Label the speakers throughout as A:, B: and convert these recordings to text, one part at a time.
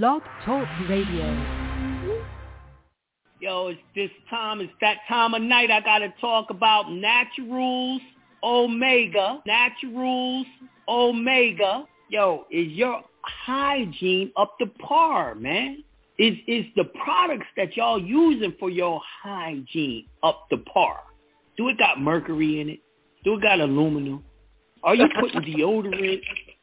A: Blog Talk Radio.
B: Yo, it's this time. It's that time of night. I gotta talk about Naturals Omega. Naturals Omega. Yo, is your hygiene up to par, man? Is is the products that y'all using for your hygiene up to par? Do it got mercury in it? Do it got aluminum? Are you putting deodorant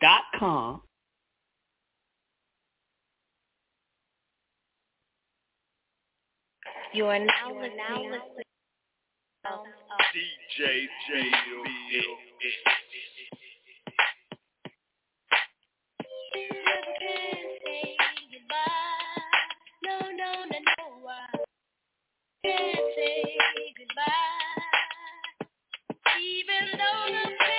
B: dot com.
C: You are now listening
D: DJ J.B.
C: No, no, no, no, I can't say goodbye. Even though the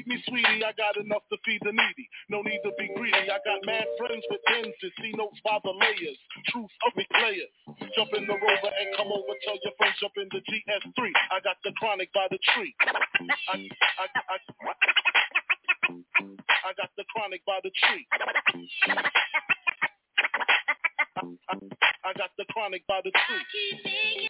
D: Believe me, sweetie, I got enough to feed the needy. No need to be greedy. I got mad friends with pens and see notes by the layers. Truth of me players. Jump in the rover and come over. Tell your friends jump in the GS3. I got the chronic by the tree. I, I, I, I got the chronic by the tree. I, I got the chronic by the tree.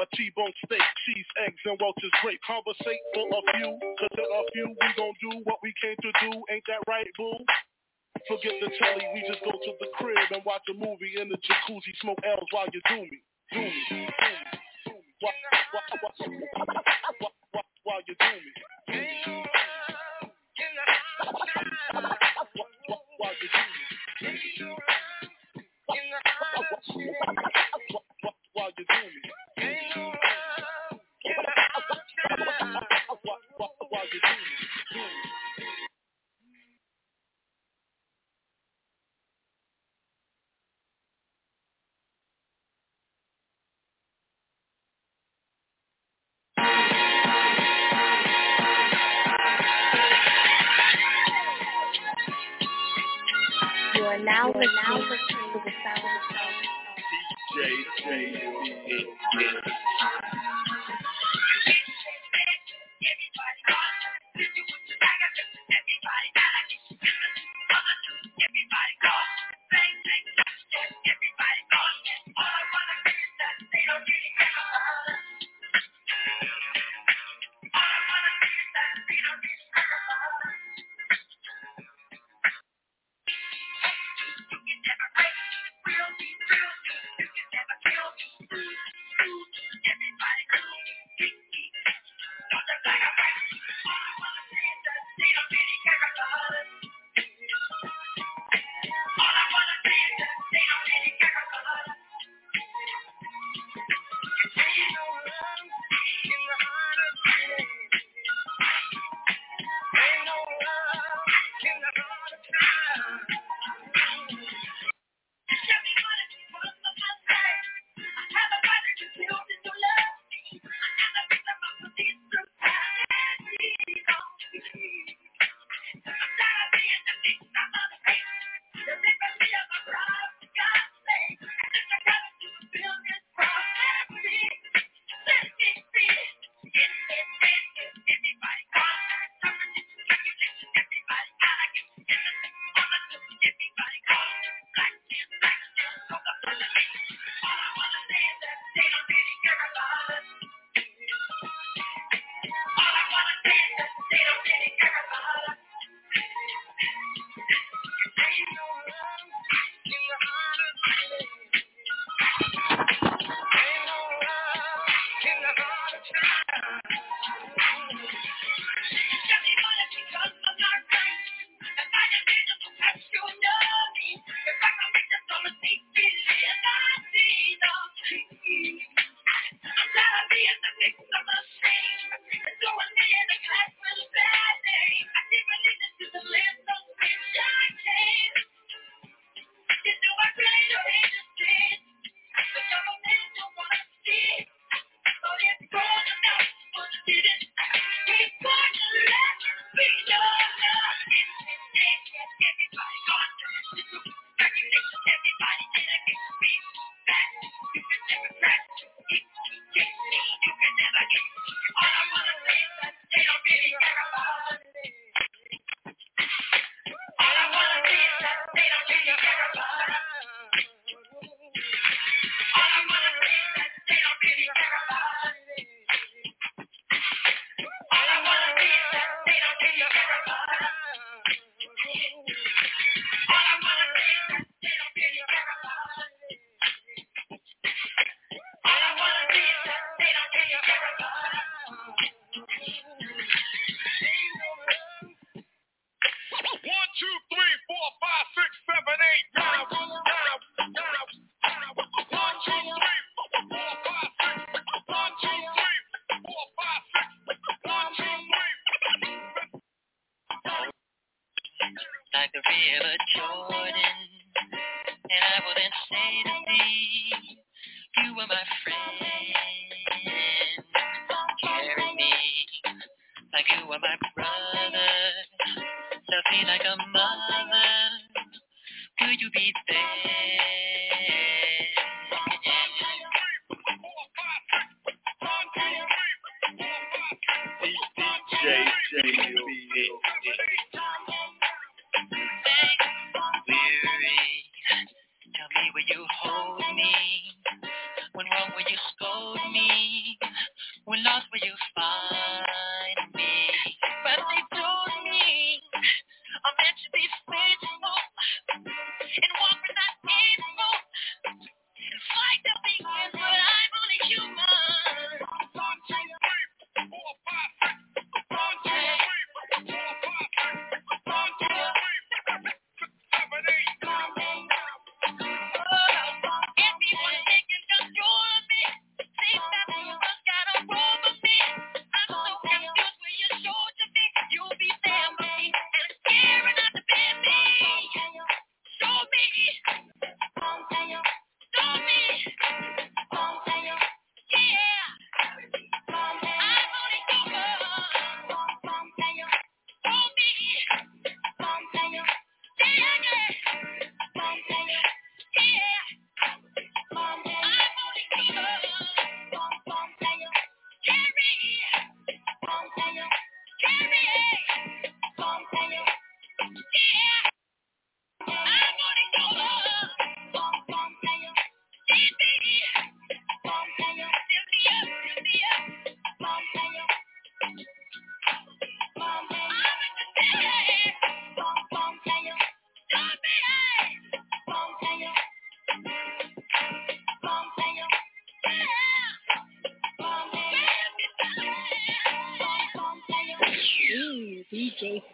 D: A T-bone steak, cheese, eggs, and Welch's grape. Conversate for a few, cause in a few we gon' do what we came to do. Ain't that right, boo? Forget the telly, we just go to the crib and watch a movie in the jacuzzi, smoke L's while you do me. Do me, do me, do me. While, while, while, while, you do me. Do me. While you do me.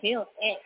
E: feel
D: it.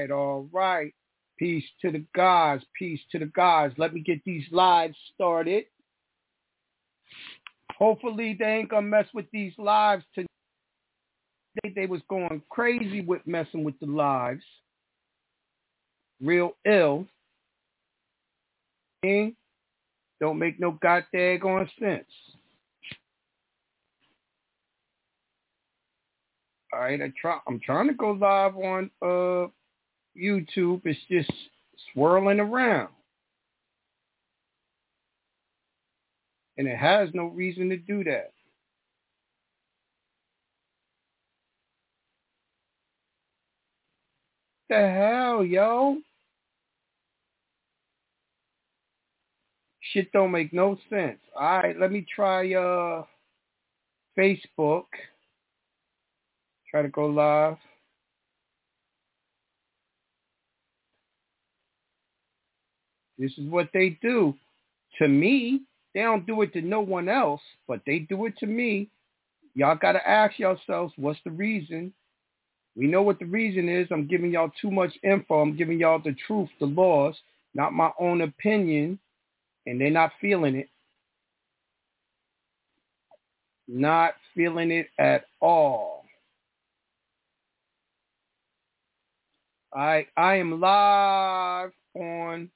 D: right, all right. Peace to the gods. Peace to the gods. Let me get these lives started. Hopefully they ain't gonna mess with these lives today. They was going crazy with messing with the lives. Real ill. Don't make no goddamn sense.
F: All right, I try. I'm trying to go live on uh YouTube. It's just swirling around, and it has no reason to do that. The hell, yo? Shit don't make no sense. All right, let me try uh Facebook. Try to go live. This is what they do. To me, they don't do it to no one else, but they do it to me. Y'all got to ask yourselves, what's the reason? We know what the reason is. I'm giving y'all too much info. I'm giving y'all the truth, the laws, not my own opinion, and they're not feeling it. Not feeling it at all. I I am live on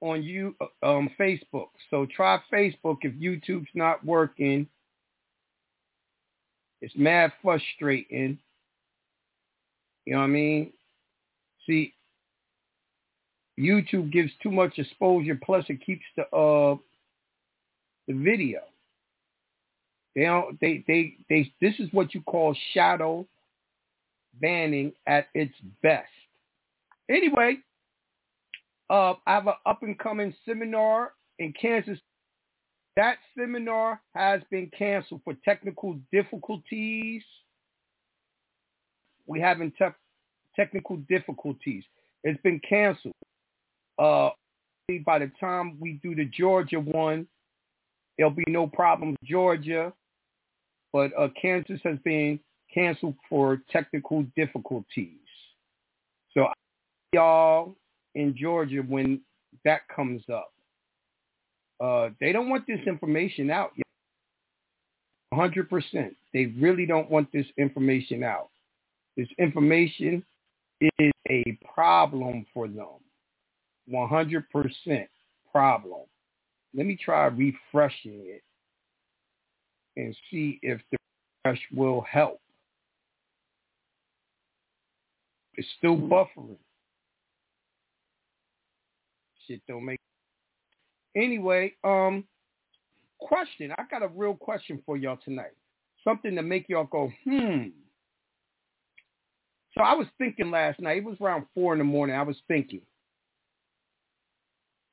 F: on you um Facebook. So try Facebook if YouTube's not working. It's mad frustrating. You know what I mean? See, YouTube gives too much exposure. Plus, it keeps the uh the video. They don't. They they they. This is what you call shadow banning at its best. Anyway, uh, I have an up and coming seminar in Kansas. That seminar has been canceled for technical difficulties. We having te- technical difficulties. It's been canceled. Uh, by the time we do the Georgia one, there'll be no problems Georgia, but uh, Kansas has been canceled for technical difficulties. So y'all in Georgia when that comes up. Uh, they don't want this information out. 100%. They really don't want this information out. This information is a problem for them. 100% problem. Let me try refreshing it and see if the refresh will help. It's still buffering. Shit don't make. Anyway, um, question. I got a real question for y'all tonight. Something to make y'all go, hmm. So I was thinking last night. It was around four in the morning. I was thinking.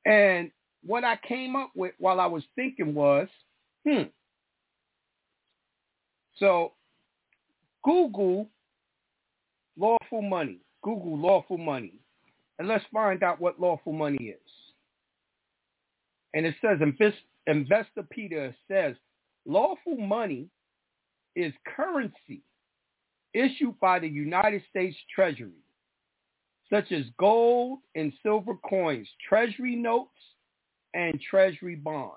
F: And what I came up with while I was thinking was, hmm. So Google lawful money. Google lawful money. And let's find out what lawful money is. And it says, Investopedia says, lawful money is currency issued by the United States Treasury, such as gold and silver coins, treasury notes, and treasury bonds.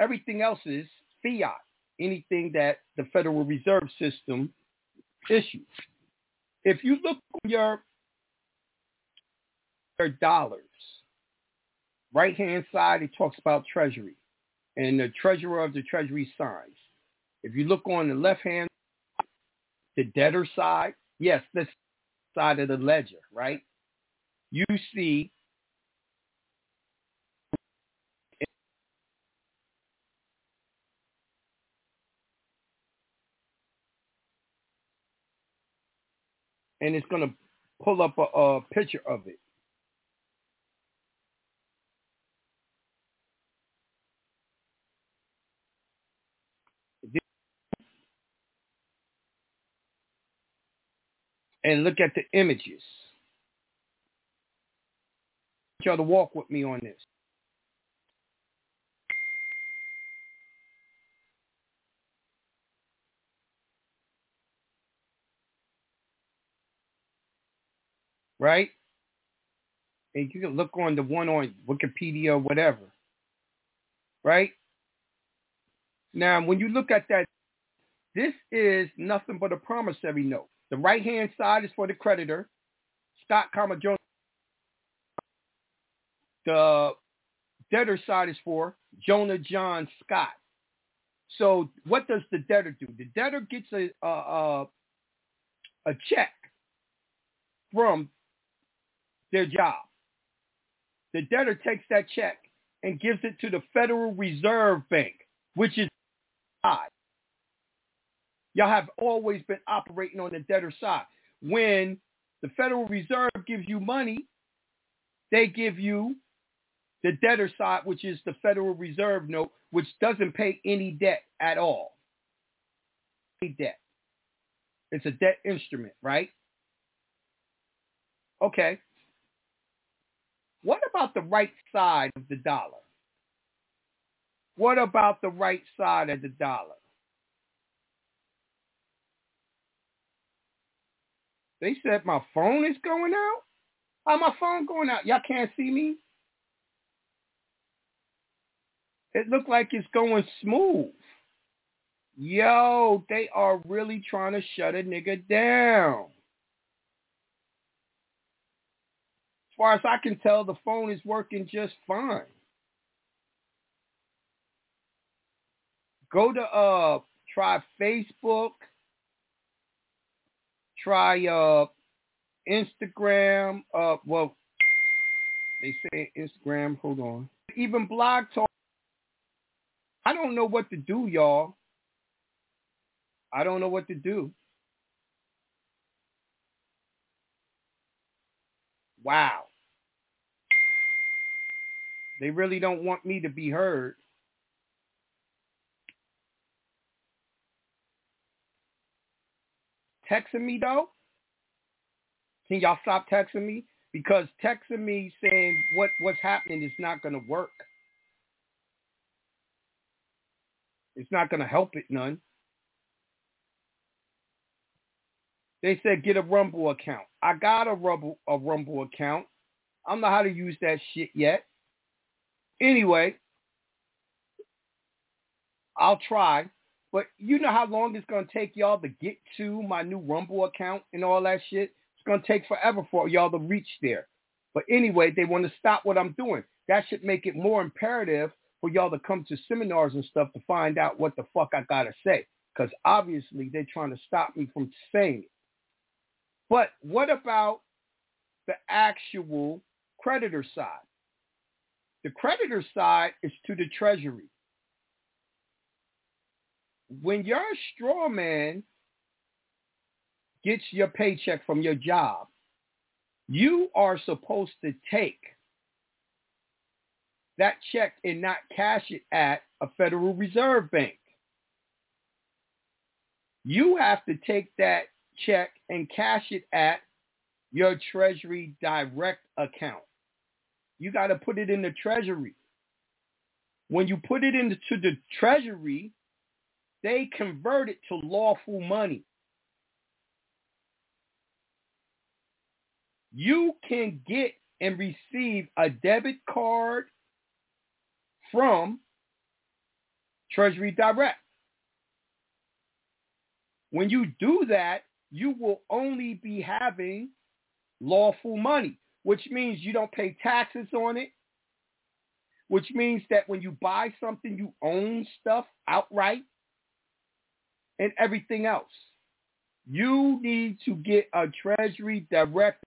F: Everything else is fiat, anything that the Federal Reserve System issues. If you look on your, your dollars, right-hand side, it talks about treasury and the treasurer of the treasury signs. If you look on the left hand, the debtor side, yes, this side of the ledger, right? You see and it's going to pull up a, a picture of it. And look at the images. I want y'all to walk with me on this. right? And you can look on the one on Wikipedia or whatever, right? Now, when you look at that, this is nothing but a promissory note. The right-hand side is for the creditor, Scott, comma Jones. The debtor side is for Jonah John Scott. So what does the debtor do? The debtor gets a a, a, check from their job. The debtor takes that check and gives it to the Federal Reserve Bank, which is side. Y'all have always been operating on the debtor side. When the Federal Reserve gives you money, they give you the debtor side, which is the Federal Reserve note, which doesn't pay any debt at all. Any debt. It's a debt instrument, right? Okay. What about the right side of the dollar? What about the right side of the dollar? They said my phone is going out. How my phone going out? Y'all can't see me. It looked like it's going smooth. Yo, they are really trying to shut a nigga down. As far as I can tell, the phone is working just fine. Go to uh try Facebook, try uh Instagram, uh well they say Instagram, hold on. Even Blog Talk. I don't know what to do, y'all. I don't know what to do. Wow. They really don't want me to be heard. Texting me though? Can y'all stop texting me? Because texting me saying what, what's happening is not going to work. It's not going to help it none. They said get a Rumble account. I got a Rumble a Rumble account. I don't know how to use that shit yet. Anyway, I'll try. But you know how long it's gonna take y'all to get to my new Rumble account and all that shit? It's gonna take forever for y'all to reach there. But anyway, they want to stop what I'm doing. That should make it more imperative for y'all to come to seminars and stuff to find out what the fuck I gotta say. Because obviously they're trying to stop me from saying it. But what about the actual creditor side? The creditor side is to the treasury. When your straw man gets your paycheck from your job, you are supposed to take that check and not cash it at a Federal Reserve Bank. You have to take that check and cash it at your Treasury Direct account. You got to put it in the Treasury. When you put it into the Treasury, they convert it to lawful money. You can get and receive a debit card from Treasury Direct. When you do that, you will only be having lawful money, which means you don't pay taxes on it, which means that when you buy something, you own stuff outright and everything else. You need to get a Treasury Direct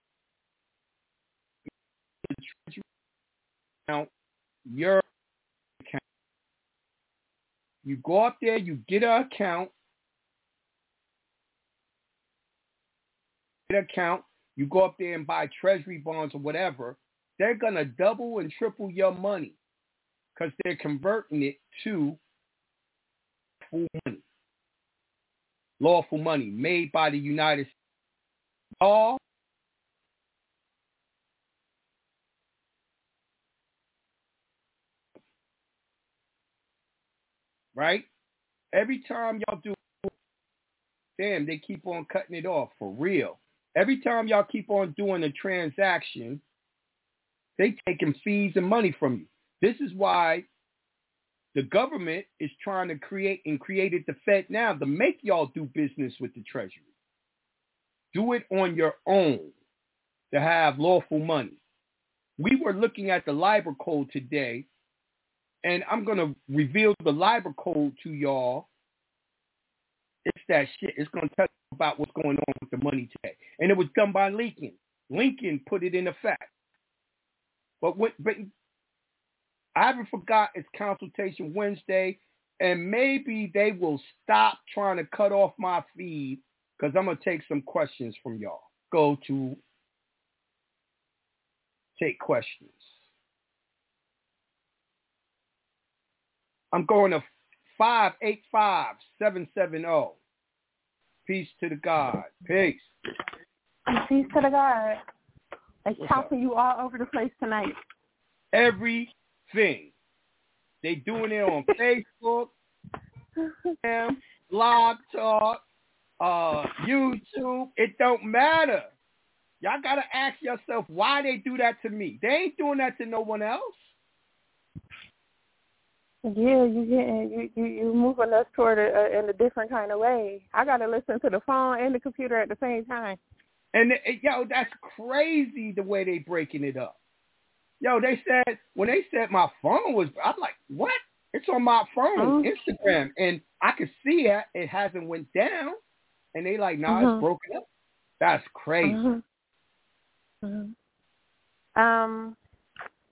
F: account, your account. You go up there, you get an account, account, you go up there and buy treasury bonds or whatever, they're going to double and triple your money because they're converting it to full money, lawful money made by the United States. All right? Every time y'all do, damn, they keep on cutting it off for real. Every time y'all keep on doing a transaction, they taking fees and money from you. This is why the government is trying to create and created the FedNow to make y'all do business with the Treasury. Do it on your own to have lawful money. We were looking at the Lieber code today, and I'm gonna reveal the Lieber code to y'all. It's that shit. It's gonna tell you about what's going on with the money today, and it was done by Lincoln. Lincoln put it in effect. But when, but I haven't forgot it's consultation Wednesday, and maybe they will stop trying to cut off my feed because I'm gonna take some questions from y'all. Go to take questions. I'm going to five eight five seven seven zero. Peace to the God. Peace.
G: Peace to the God.
F: What's
G: chopping you all over the place tonight.
F: Everything. They doing it on Facebook, Blog Talk, uh, YouTube. It don't matter. Y'all gotta ask yourself why they do that to me. They ain't doing that to no one else.
G: Yeah, you getting you you you moving us toward a, a, in a different kind of way. I gotta listen to the phone and the computer at the same time.
F: And it, yo, that's crazy the way they breaking it up. Yo, they said when they said my phone was, I'm like, what? It's on my phone,
G: Mhm.
F: Instagram, and I can see it. It hasn't went down, and they like, nah,
G: Mhm.
F: it's broken up. That's crazy.
G: Mhm. Mhm. Um,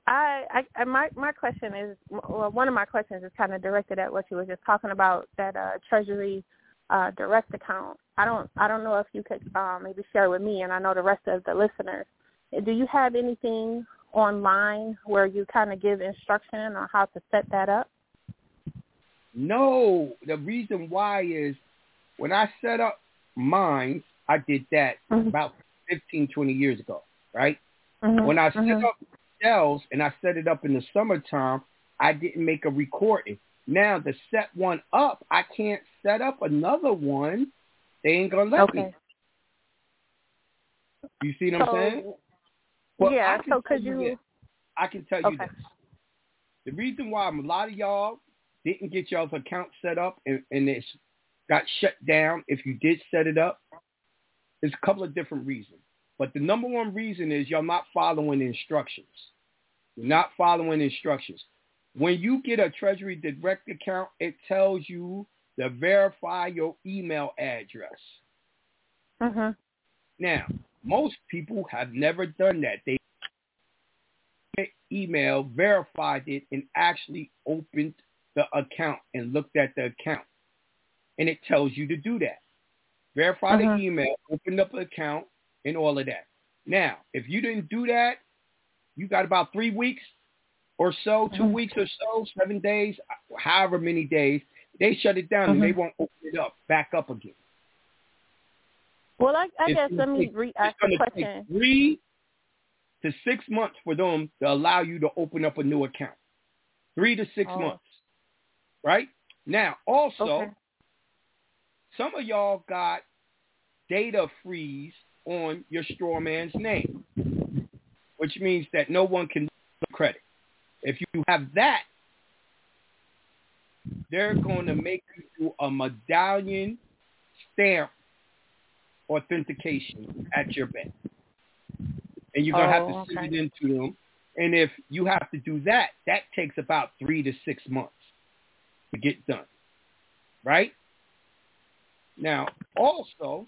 G: I, I, I, my, my question is, well, one of my questions is kind of directed at what you were just talking about, that uh, Treasury uh, direct account. I don't, I don't know if you could um, maybe share with me, and I know the rest of the listeners. Do you have anything online where you kind of give instruction on how to set that up?
F: No, the reason why is when I set up mine, I did that
G: Mhm.
F: about 15, 20 years ago, right?
G: Mhm.
F: When I set
G: Mhm.
F: up shells and I set it up in the summertime, I didn't make a recording. Now to set one up, I can't set up another one. They ain't gonna let
G: Okay.
F: me. You see what I'm saying? Well, I
G: yeah.
F: can
G: So could
F: you
G: you?
F: this. I can tell you
G: Okay.
F: this. The reason why a lot of y'all didn't get y'all's account set up and, and it's got shut down if you did set it up is a couple of different reasons. But the number one reason is y'all not following instructions. You're not following instructions. When you get a Treasury Direct account, it tells you to verify your email address.
G: Mhm.
F: Now, most people have never done that. They email, verified it, and actually opened the account and looked at the account. And it tells you to do that. Verify
G: Mhm.
F: the email, open up an account, and all of that. Now, if you didn't do that, you got about three weeks or so, 2
G: Mhm.
F: weeks or so, seven days, however many days, they shut it down and they
G: Mhm.
F: won't open it up, back up again.
G: Well, I, I guess let me re-ask the question.
F: three to six months for them to allow you to open up a new account. Three to six
G: Oh.
F: months. Right? Now, also,
G: Okay.
F: some of y'all got data freeze on your straw man's name, which means that no one can credit. If you have that, they're going to make you do a medallion stamp authentication at your bank. And you're going to have
G: Oh,
F: to send
G: okay.
F: it into them. And if you have to do that, that takes about three to six months to get done. Right? Now, also,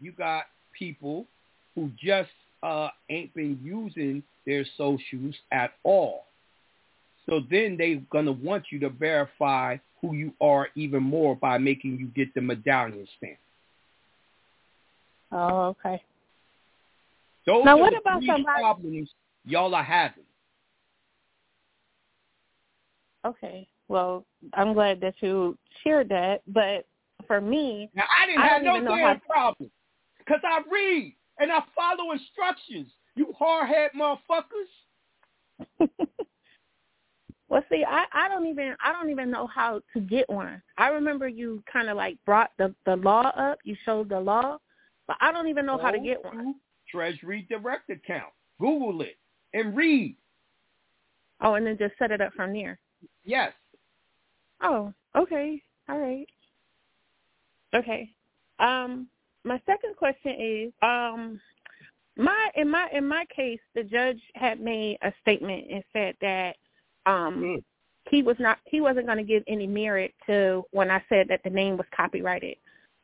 F: you got people who just uh, ain't been using their socials at all. So then they're going to want you to verify who you are even more by making you get the medallion stamp.
G: Oh, okay.
F: Those
G: Now, what about somebody-
F: problems y'all are having.
G: Okay. Well, I'm glad that you shared that. But for me,
F: Now, I didn't
G: I
F: have no damn
G: how-
F: problem because I read and I follow instructions. You hard-head motherfuckers.
G: well, see, I I don't even I don't even know how to get one. I remember you kind of like brought the the law up. You showed the law, but I don't even know how to get one.
F: Treasury Direct account. Google it and read.
G: Oh, and then just set it up from there.
F: Yes.
G: Oh, okay. All right. Okay. Um, my second question is, um, my in my in my case, the judge had made a statement and said that um
F: Mm.
G: he was not he wasn't going to give any merit to when I said that the name was copyrighted,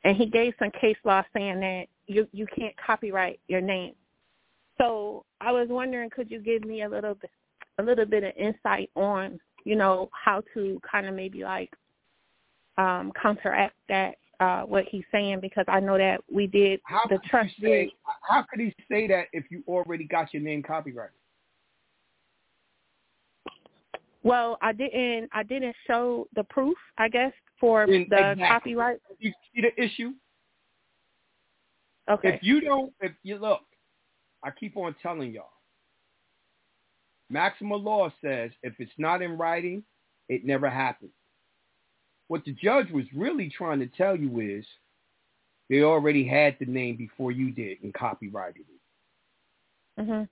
G: and he gave some case law saying that you you can't copyright your name. So I was wondering, could you give me a little bit a little bit of insight on you know how to kind of maybe like um counteract that uh what he's saying because I know that we did
F: How
G: the trust
F: say,
G: did
F: How could he say that if you already got your name copyrighted?
G: Well, I didn't. I didn't show the proof. I guess for
F: In-
G: the
F: exactly.
G: copyright.
F: You see the issue?
G: Okay.
F: If you don't, if you look, I keep on telling y'all. Maximum law says if it's not in writing, it never happened. What the judge was really trying to tell you is they already had the name before you did and copyrighted it.
G: Mhm.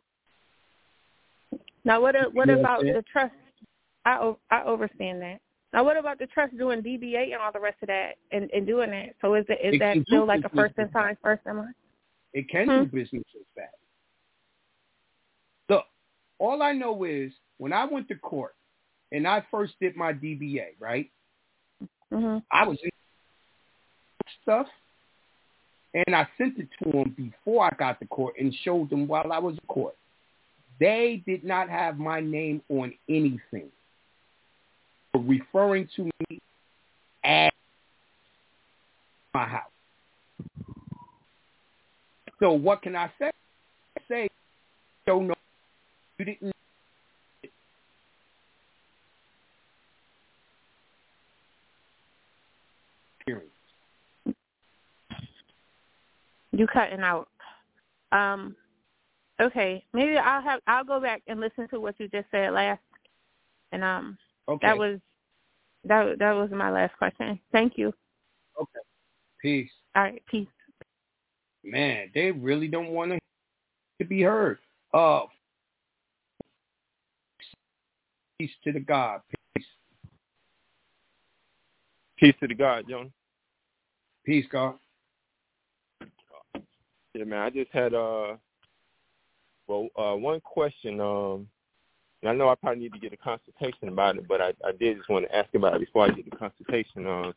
G: Now, what a- what about the trust? I I overstand that. Now, what about the trust doing DBA and all the rest of that and, and doing that? So is it is
F: It
G: that still like a first in time, first in line?
F: It can
G: Hmm.
F: do business with that. Look, all I know is when I went to court and I first did my DBA, right?
G: hmm
F: I was in stuff, and I sent it to them before I got to court and showed them while I was in court. They did not have my name on anything, referring to me as my house. So what can I say? I say, don't know. You didn't.
G: You cutting out. Um. Okay, maybe I'll have I'll go back and listen to what you just said last, and um
F: Okay.
G: that was that that was my last question. Thank you.
F: okay. Peace.
G: All right, peace.
F: Man, they really don't want to to be heard. Uh, peace to the God. Peace.
H: Peace to the God, John.
F: Peace, God.
H: Yeah, man. I just had uh, well, uh, one question. Um, and I know I probably need to get a consultation about it, but I, I did just want to ask about it before I get the consultation. Uh,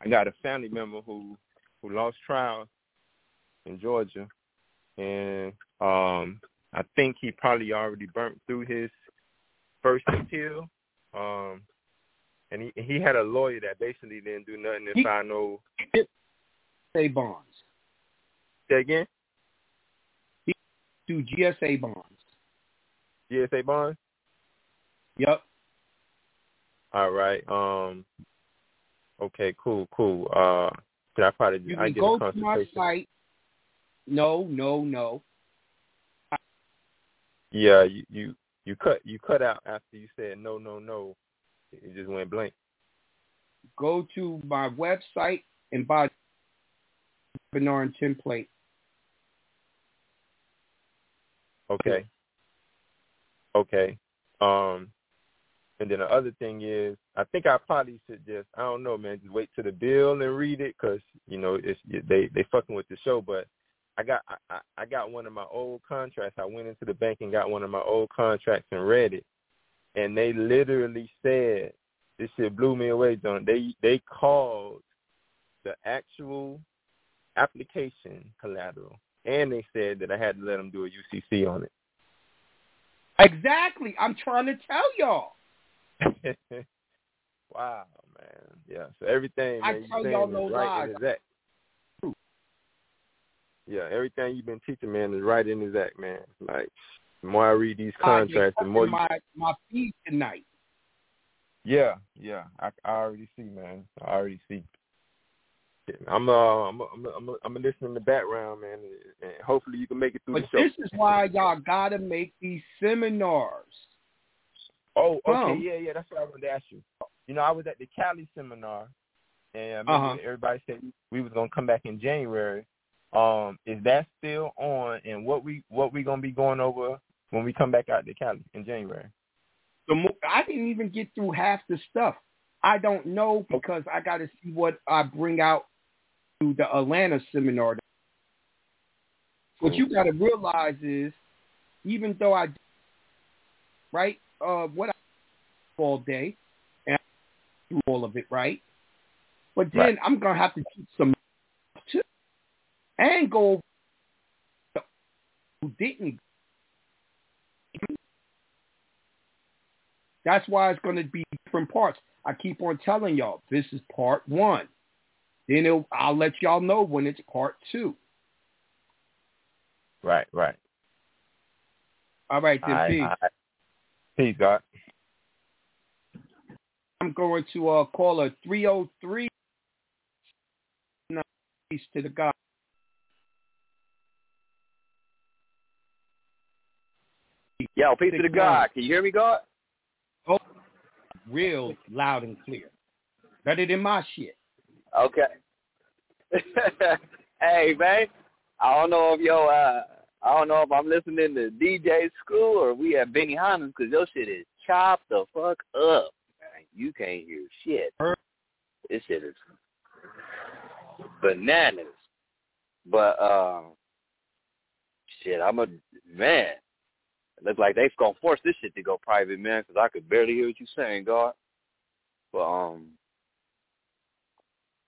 H: I got a family member who who lost trial in Georgia, and um, I think he probably already burnt through his first appeal. Um, and he he had a lawyer that basically didn't do nothing if
F: He-
H: I know.
F: Say bonds.
H: Say again.
F: Do GSA bonds.
H: GSA bond.
F: Yep.
H: All right. Um. Okay. Cool. Cool. Uh. Should I probably
F: You
H: I
F: can go to my site. No, no, no.
H: Yeah. You you you cut you cut out after you said no no no. It just went blank.
F: Go to my website and buy Bernard template.
H: Okay. Okay. Um. And then the other thing is, I think I probably should just I don't know, man. Just wait to the bill and read it because you know it's they they fucking with the show, but. I got I, I- got one of my old contracts. I went into the bank and got one of my old contracts and read it, and they literally said this shit blew me away, John. They they called the actual application collateral, and they said that I had to let them do a UCC on
F: Exactly. I'm trying to tell y'all.
H: wow, man. Yeah. So everything
F: I
H: man, you
F: tell y'all no
H: right
F: lies.
H: Yeah, everything you've been teaching, man, is right in his act, man. Like the more I read these contracts, the more you
F: my my feed tonight.
H: Yeah, yeah. I, I already see, man. I already see. I'm uh, I'm I'm I'm I'm listening in the background, man, and hopefully you can make it through
F: But
H: the show.
F: this is why y'all gotta make these seminars.
H: Oh, okay,
F: Um,
H: yeah, yeah. That's what I wanted to ask you. You know, I was at the Cali seminar, and
F: Uh-huh.
H: everybody said we was gonna come back in January. Um, is that still on? And what we what we gonna be going over when we come back out to Cali in January?
F: The mo- I didn't even get through half the stuff. I don't know because I got to see what I bring out to the Atlanta seminar. What you got to realize is, even though I, right, uh, what I all day, and I do all of it, right, but then
H: Right.
F: I'm gonna have to teach some too, and go who didn't. That's why it's going to be different parts. I keep on telling y'all this is part one. Then it'll, I'll let y'all know when it's part two.
H: Right, right.
F: All right, then,
H: right,
F: peace.
H: right. Peace, God.
F: I'm going to uh, call a 303. Peace to the God.
I: Yo, peace to the God. Can you hear me, God?
F: Oh, real loud and clear. Better than my shit.
I: Okay. hey, man. I don't know if yo, uh, I don't know if I'm listening to DJ Screw or we at Benihana's because your shit is chopped the fuck up. Man. You can't hear shit. This shit is bananas. But um, shit, I'm a man. It looks like they gonna force this shit to go private, man, because I could barely hear what you're saying, God. But um,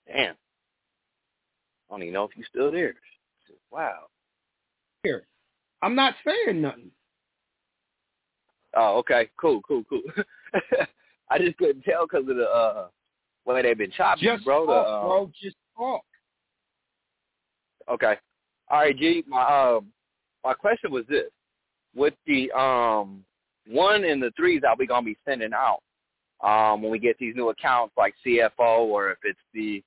I: damn, I don't even know if you're still there. Wow.
F: Here. I'm not saying nothing.
I: Oh, okay, cool, cool, cool. I just couldn't tell because of the uh way they've been chopping,
F: Just
I: bro.
F: talk,
I: the, um,
F: bro. Just talk.
I: Okay. All right, G. My um, my question was this: with the um one and the threes that we gonna be sending out um when we get these new accounts like CFO or if it's the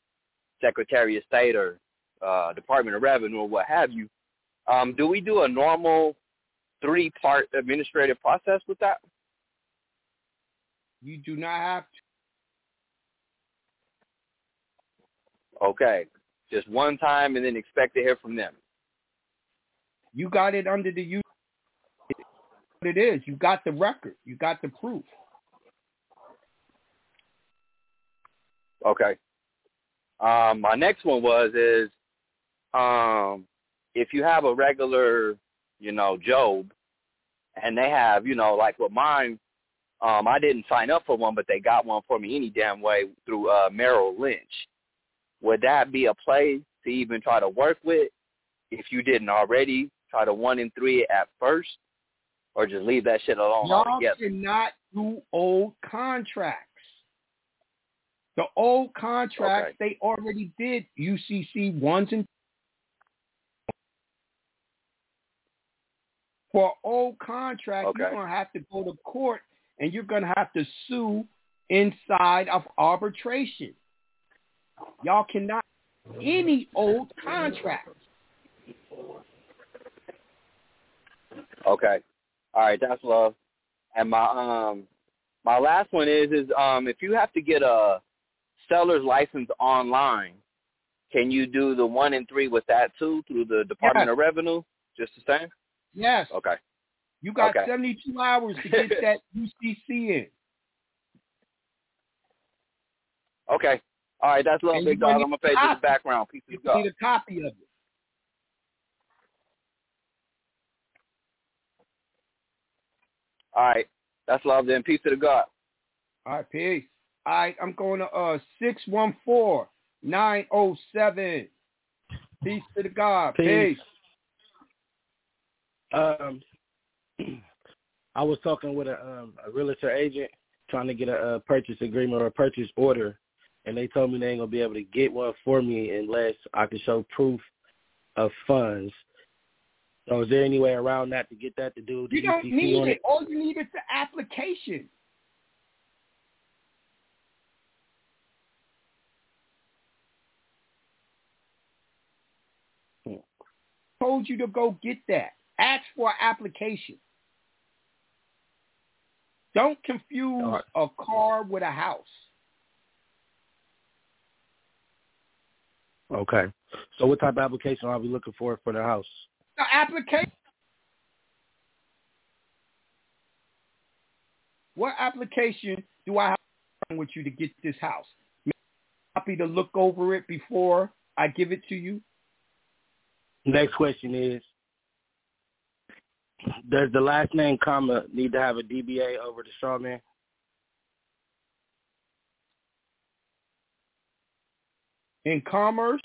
I: Secretary of State or uh Department of Revenue or what have you, um, do we do a normal three part administrative process with that?
F: You do not have to.
I: Okay. Just one time and then expect to hear from them.
F: You got it under the U. What it is. You got the record. You got the proof.
I: Okay. Um, my next one was is um, if you have a regular, you know, Job, and they have, you know, like with mine, um, I didn't sign up for one, but they got one for me any damn way through uh, Merrill Lynch. Would that be a play to even try to work with if you didn't already try to one and three at first, or just leave that shit alone
F: Y'all
I: altogether?
F: cannot do old contracts. The old contracts they already did UCC ones and for old contract you're gonna have to go to court and you're gonna have to sue inside of arbitration. Y'all cannot any old contract.
I: Okay. All right, that's love. And my um my last one is is um if you have to get a seller's license online, can you do the one and three with that too through the Department
F: Yes.
I: of Revenue? Just the same?
F: Yes.
I: Okay.
F: You got
I: Okay.
F: 72 hours to get that UCC in.
I: Okay. All right, that's love,
F: And
I: big dog. I'm gonna
F: a
I: to the background. Peace
F: You
I: of God.
F: need a copy of it.
I: All right. That's love then. Peace to the God.
F: All right, peace. All right, I'm going to uh six one four nine oh seven. Peace to the God.
J: Peace.
F: Peace.
J: Um, I was talking with a, um, a realtor agent trying to get a, a purchase agreement or a purchase order, and they told me they ain't gonna be able to get one for me unless I can show proof of funds. So, is there any way around that to get that to do the
F: You don't need
J: on
F: it. All you need is the application. Told you to go get that. Ask for an application. Don't confuse a car with a house.
J: Okay. So, what type of application are we looking for for the house?
F: The application. What application do I have with you to get this house? Happy to look over it before I give it to you.
J: Next question is, Does the last name comma need to have a DBA over the straw man?
F: In commerce,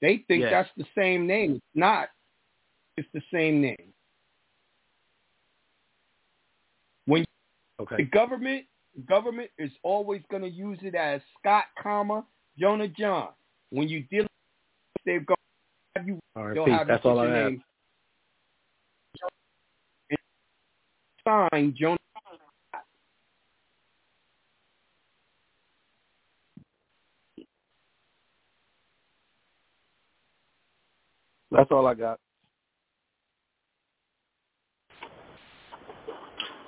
F: they think
J: Yes.
F: that's the same name. It's not. It's the same name. When
J: Okay.
F: the government government is always going to use it as Scott, comma Jonah John. When you deal, they're going to have you.
J: All right,
F: they'll have
J: That's
F: you
J: all I
F: your
J: have.
F: name. Sign Jonah.
J: That's all I got.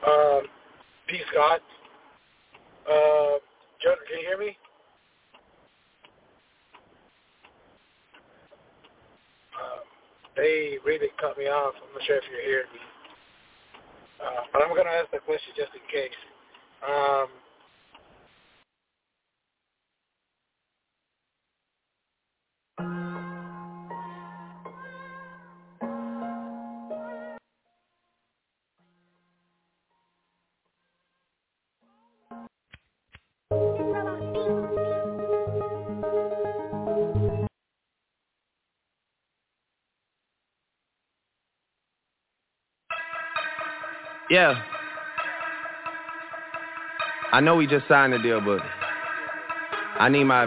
K: Um, peace, God. Uh, Jonah, can you hear me? They really cut me off. I'm not sure if you're hearing me. Uh, but I'm going to ask the question just in case. Um,
L: Yeah. I know we just signed the deal, but I need my